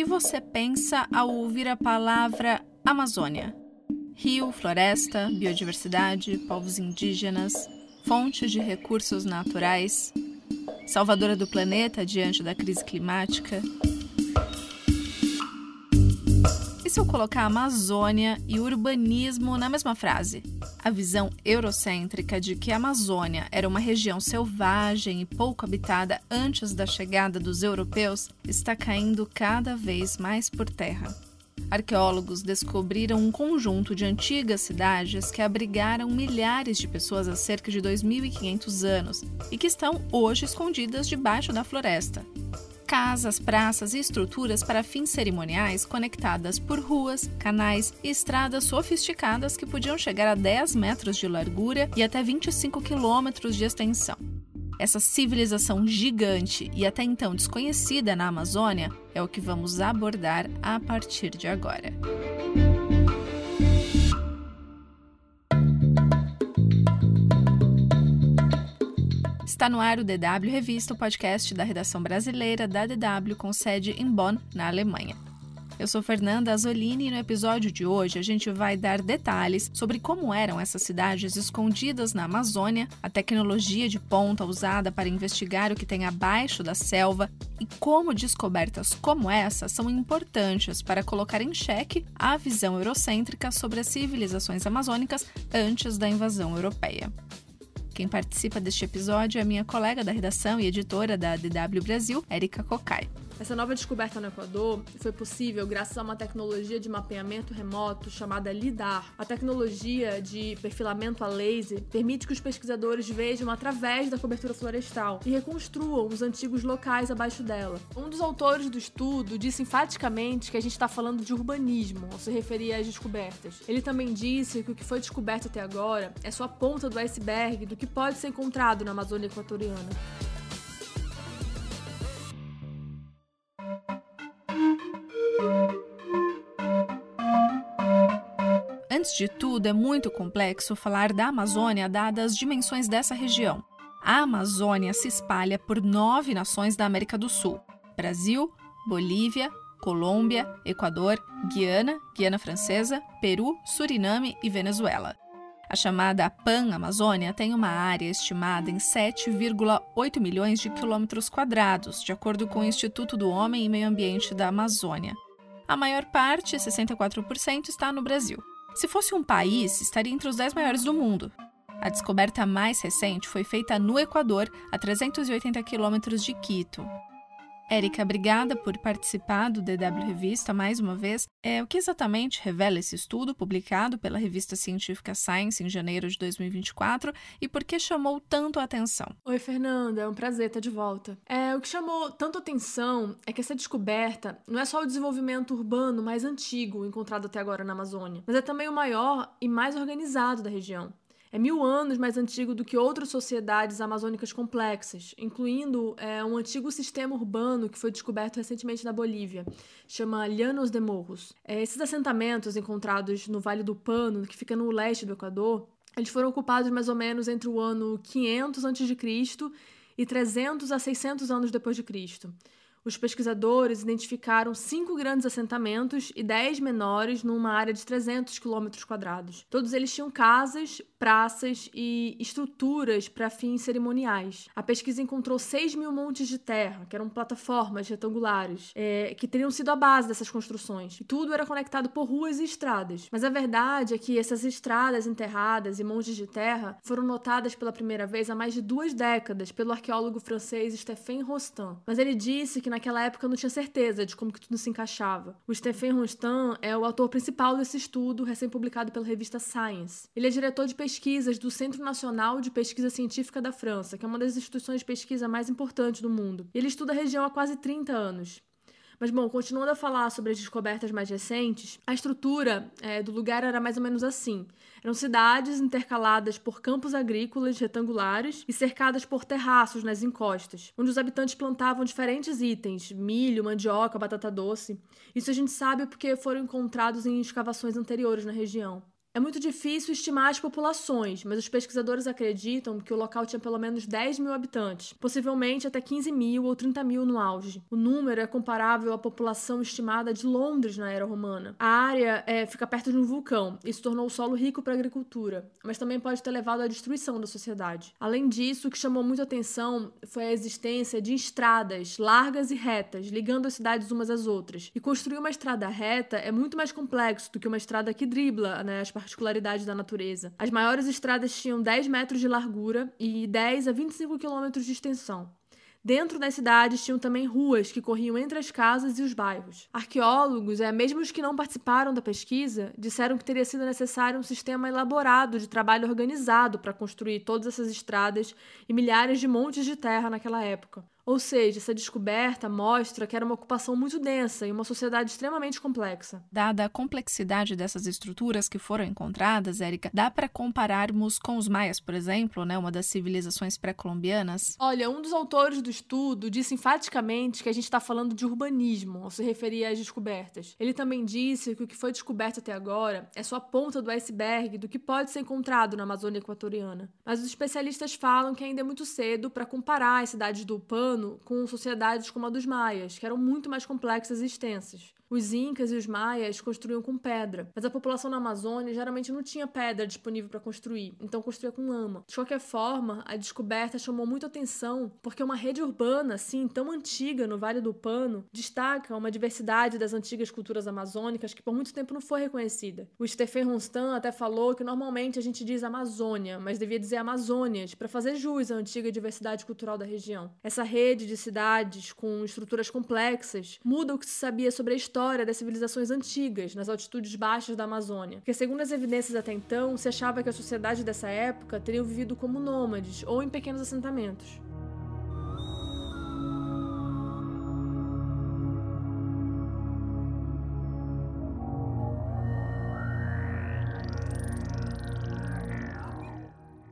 que você pensa ao ouvir a palavra Amazônia? Rio, floresta, biodiversidade, povos indígenas, fontes de recursos naturais, salvadora do planeta diante da crise climática. Se eu colocar Amazônia e urbanismo na mesma frase? A visão eurocêntrica de que a Amazônia era uma região selvagem e pouco habitada antes da chegada dos europeus está caindo cada vez mais por terra. Arqueólogos descobriram um conjunto de antigas cidades que abrigaram milhares de pessoas há cerca de 2.500 anos e que estão hoje escondidas debaixo da floresta casas, praças e estruturas para fins cerimoniais conectadas por ruas, canais e estradas sofisticadas que podiam chegar a 10 metros de largura e até 25 quilômetros de extensão. Essa civilização gigante e até então desconhecida na Amazônia é o que vamos abordar a partir de agora. Está no ar o DW Revista, o podcast da redação brasileira da DW com sede em Bonn, na Alemanha. Eu sou Fernanda Azolini e no episódio de hoje a gente vai dar detalhes sobre como eram essas cidades escondidas na Amazônia, a tecnologia de ponta usada para investigar o que tem abaixo da selva e como descobertas como essa são importantes para colocar em xeque a visão eurocêntrica sobre as civilizações amazônicas antes da invasão europeia. Quem participa deste episódio é minha colega da redação e editora da DW Brasil, Erika Kokai. Essa nova descoberta no Equador foi possível graças a uma tecnologia de mapeamento remoto chamada LIDAR. A tecnologia de perfilamento a laser permite que os pesquisadores vejam através da cobertura florestal e reconstruam os antigos locais abaixo dela. Um dos autores do estudo disse enfaticamente que a gente está falando de urbanismo ao se referir às descobertas. Ele também disse que o que foi descoberto até agora é só a ponta do iceberg do que pode ser encontrado na Amazônia Equatoriana. Antes de tudo, é muito complexo falar da Amazônia dadas as dimensões dessa região. A Amazônia se espalha por nove nações da América do Sul: Brasil, Bolívia, Colômbia, Equador, Guiana, Guiana Francesa, Peru, Suriname e Venezuela. A chamada Pan-Amazônia tem uma área estimada em 7,8 milhões de quilômetros quadrados, de acordo com o Instituto do Homem e Meio Ambiente da Amazônia. A maior parte, 64%, está no Brasil. Se fosse um país, estaria entre os 10 maiores do mundo. A descoberta mais recente foi feita no Equador, a 380 quilômetros de Quito. Érica, obrigada por participar do DW Revista mais uma vez. É, o que exatamente revela esse estudo publicado pela revista científica Science em janeiro de 2024 e por que chamou tanto a atenção? Oi, Fernanda, é um prazer estar de volta. É, o que chamou tanto atenção é que essa descoberta não é só o desenvolvimento urbano mais antigo encontrado até agora na Amazônia, mas é também o maior e mais organizado da região é mil anos mais antigo do que outras sociedades amazônicas complexas, incluindo é, um antigo sistema urbano que foi descoberto recentemente na Bolívia, chama Llanos de Morros. É, esses assentamentos encontrados no Vale do Pano, que fica no leste do Equador, eles foram ocupados mais ou menos entre o ano 500 a.C. e 300 a 600 anos depois de Cristo os pesquisadores identificaram cinco grandes assentamentos e dez menores numa área de 300 quilômetros quadrados. Todos eles tinham casas, praças e estruturas para fins cerimoniais. A pesquisa encontrou 6 mil montes de terra, que eram plataformas retangulares, é, que teriam sido a base dessas construções. E tudo era conectado por ruas e estradas. Mas a verdade é que essas estradas enterradas e montes de terra foram notadas pela primeira vez há mais de duas décadas pelo arqueólogo francês Stéphane Rostand. Mas ele disse que que naquela época não tinha certeza de como que tudo se encaixava. O Stephen Ronstan é o autor principal desse estudo, recém-publicado pela revista Science. Ele é diretor de pesquisas do Centro Nacional de Pesquisa Científica da França, que é uma das instituições de pesquisa mais importantes do mundo. Ele estuda a região há quase 30 anos. Mas, bom, continuando a falar sobre as descobertas mais recentes, a estrutura é, do lugar era mais ou menos assim. Eram cidades intercaladas por campos agrícolas retangulares e cercadas por terraços nas encostas, onde os habitantes plantavam diferentes itens: milho, mandioca, batata doce. Isso a gente sabe porque foram encontrados em escavações anteriores na região. É muito difícil estimar as populações, mas os pesquisadores acreditam que o local tinha pelo menos 10 mil habitantes, possivelmente até 15 mil ou 30 mil no auge. O número é comparável à população estimada de Londres na era romana. A área é, fica perto de um vulcão e se tornou o solo rico para a agricultura, mas também pode ter levado à destruição da sociedade. Além disso, o que chamou muito atenção foi a existência de estradas largas e retas, ligando as cidades umas às outras. E construir uma estrada reta é muito mais complexo do que uma estrada que dribla né, as particularidades da natureza. As maiores estradas tinham 10 metros de largura e 10 a 25 quilômetros de extensão. Dentro das cidades tinham também ruas que corriam entre as casas e os bairros. Arqueólogos, é, mesmo os que não participaram da pesquisa, disseram que teria sido necessário um sistema elaborado de trabalho organizado para construir todas essas estradas e milhares de montes de terra naquela época. Ou seja, essa descoberta mostra que era uma ocupação muito densa e uma sociedade extremamente complexa. Dada a complexidade dessas estruturas que foram encontradas, Érica, dá para compararmos com os maias, por exemplo, né, uma das civilizações pré-colombianas? Olha, um dos autores do estudo disse enfaticamente que a gente está falando de urbanismo ao se referir às descobertas. Ele também disse que o que foi descoberto até agora é só a ponta do iceberg do que pode ser encontrado na Amazônia Equatoriana. Mas os especialistas falam que ainda é muito cedo para comparar as cidades do Pano com sociedades como a dos maias, que eram muito mais complexas e extensas. Os incas e os maias construíam com pedra, mas a população na Amazônia geralmente não tinha pedra disponível para construir, então construía com lama. De qualquer forma, a descoberta chamou muita atenção porque uma rede urbana assim tão antiga no Vale do Pano destaca uma diversidade das antigas culturas amazônicas que por muito tempo não foi reconhecida. O Stephen Ronstam até falou que normalmente a gente diz Amazônia, mas devia dizer Amazônias para fazer jus à antiga diversidade cultural da região. Essa rede de cidades com estruturas complexas muda o que se sabia sobre a história história das civilizações antigas nas altitudes baixas da Amazônia, porque segundo as evidências até então, se achava que a sociedade dessa época teriam vivido como nômades ou em pequenos assentamentos.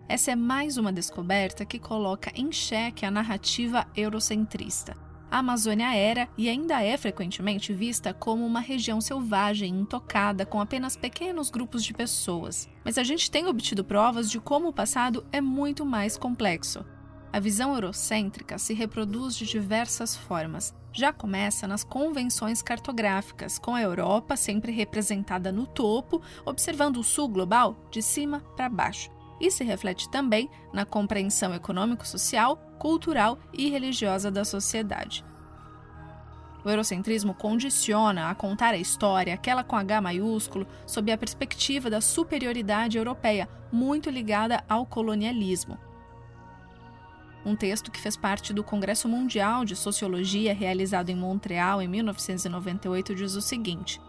Essa é mais uma descoberta que coloca em xeque a narrativa eurocentrista a Amazônia era e ainda é frequentemente vista como uma região selvagem, intocada, com apenas pequenos grupos de pessoas. Mas a gente tem obtido provas de como o passado é muito mais complexo. A visão eurocêntrica se reproduz de diversas formas. Já começa nas convenções cartográficas, com a Europa sempre representada no topo, observando o sul global de cima para baixo. E se reflete também na compreensão econômico-social cultural e religiosa da sociedade. O eurocentrismo condiciona a contar a história, aquela com H maiúsculo, sob a perspectiva da superioridade europeia, muito ligada ao colonialismo. Um texto que fez parte do Congresso Mundial de Sociologia realizado em Montreal em 1998 diz o seguinte: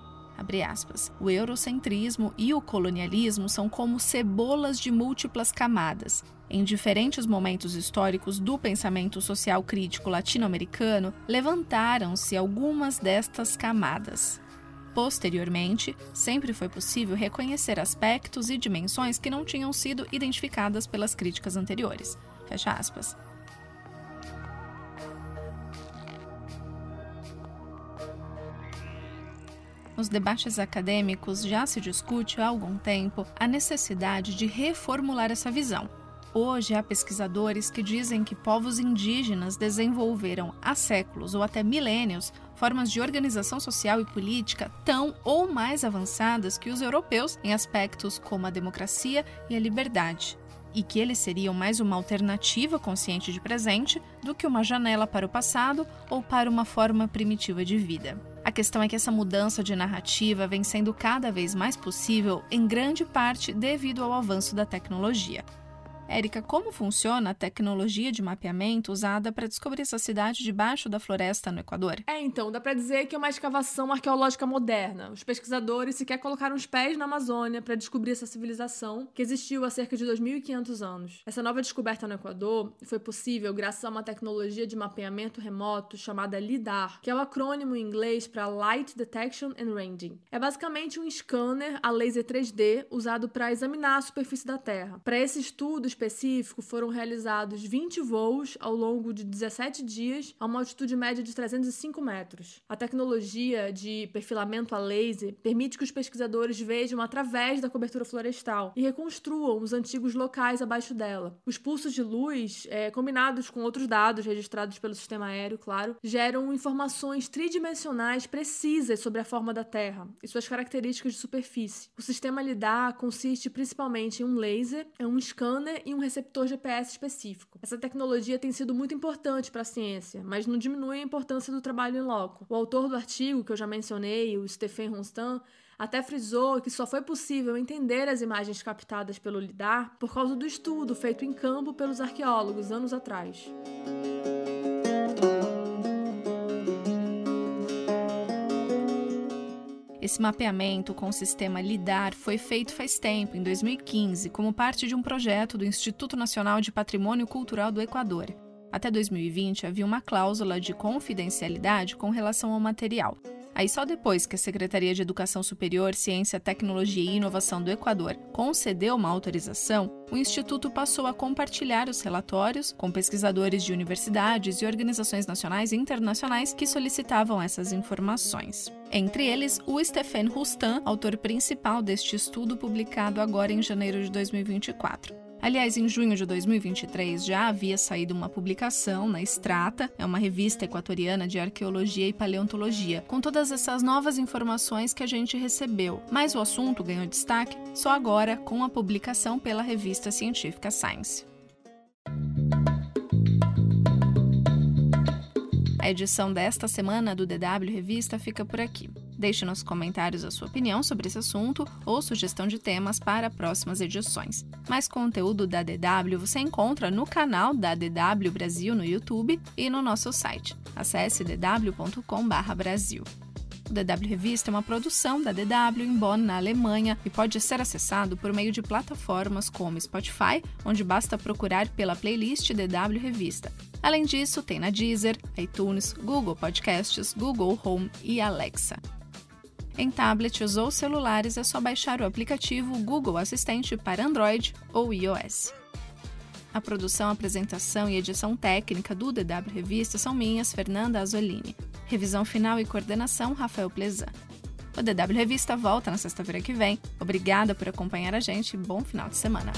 Aspas, o eurocentrismo e o colonialismo são como cebolas de múltiplas camadas. Em diferentes momentos históricos do pensamento social crítico latino-americano, levantaram-se algumas destas camadas. Posteriormente, sempre foi possível reconhecer aspectos e dimensões que não tinham sido identificadas pelas críticas anteriores. Fecha aspas. Nos debates acadêmicos já se discute há algum tempo a necessidade de reformular essa visão. Hoje há pesquisadores que dizem que povos indígenas desenvolveram há séculos ou até milênios formas de organização social e política tão ou mais avançadas que os europeus em aspectos como a democracia e a liberdade, e que eles seriam mais uma alternativa consciente de presente do que uma janela para o passado ou para uma forma primitiva de vida. Questão é que essa mudança de narrativa vem sendo cada vez mais possível, em grande parte devido ao avanço da tecnologia. Érica, como funciona a tecnologia de mapeamento usada para descobrir essa cidade debaixo da floresta no Equador? É, então, dá para dizer que é uma escavação arqueológica moderna. Os pesquisadores sequer colocaram os pés na Amazônia para descobrir essa civilização que existiu há cerca de 2.500 anos. Essa nova descoberta no Equador foi possível graças a uma tecnologia de mapeamento remoto chamada LIDAR, que é o acrônimo em inglês para Light Detection and Ranging. É basicamente um scanner a laser 3D usado para examinar a superfície da Terra. Para esse estudo, os específico, foram realizados 20 voos ao longo de 17 dias, a uma altitude média de 305 metros. A tecnologia de perfilamento a laser permite que os pesquisadores vejam através da cobertura florestal e reconstruam os antigos locais abaixo dela. Os pulsos de luz, é, combinados com outros dados registrados pelo sistema aéreo, claro, geram informações tridimensionais precisas sobre a forma da Terra e suas características de superfície. O sistema LIDAR consiste principalmente em um laser, um scanner e um receptor GPS específico. Essa tecnologia tem sido muito importante para a ciência, mas não diminui a importância do trabalho em loco. O autor do artigo que eu já mencionei, o Stephen Ronstan, até frisou que só foi possível entender as imagens captadas pelo LIDAR por causa do estudo feito em campo pelos arqueólogos anos atrás. Esse mapeamento com o sistema LIDAR foi feito faz tempo, em 2015, como parte de um projeto do Instituto Nacional de Patrimônio Cultural do Equador. Até 2020 havia uma cláusula de confidencialidade com relação ao material. Aí só depois que a Secretaria de Educação Superior, Ciência, Tecnologia e Inovação do Equador concedeu uma autorização, o Instituto passou a compartilhar os relatórios com pesquisadores de universidades e organizações nacionais e internacionais que solicitavam essas informações. Entre eles, o Stephen Rustan, autor principal deste estudo publicado agora em janeiro de 2024. Aliás, em junho de 2023 já havia saído uma publicação na Strata, é uma revista equatoriana de arqueologia e paleontologia, com todas essas novas informações que a gente recebeu. Mas o assunto ganhou destaque só agora com a publicação pela revista científica Science. A edição desta semana do DW Revista fica por aqui. Deixe nos comentários a sua opinião sobre esse assunto ou sugestão de temas para próximas edições. Mais conteúdo da DW você encontra no canal da DW Brasil no YouTube e no nosso site. Acesse dw.com/brasil. O DW Revista é uma produção da DW em Bonn, na Alemanha, e pode ser acessado por meio de plataformas como Spotify, onde basta procurar pela playlist DW Revista. Além disso, tem na Deezer, iTunes, Google Podcasts, Google Home e Alexa. Em tablets ou celulares é só baixar o aplicativo Google Assistente para Android ou iOS. A produção, apresentação e edição técnica do DW Revista são minhas, Fernanda Azolini. Revisão final e coordenação, Rafael Plezan. O DW Revista volta na sexta-feira que vem. Obrigada por acompanhar a gente e bom final de semana.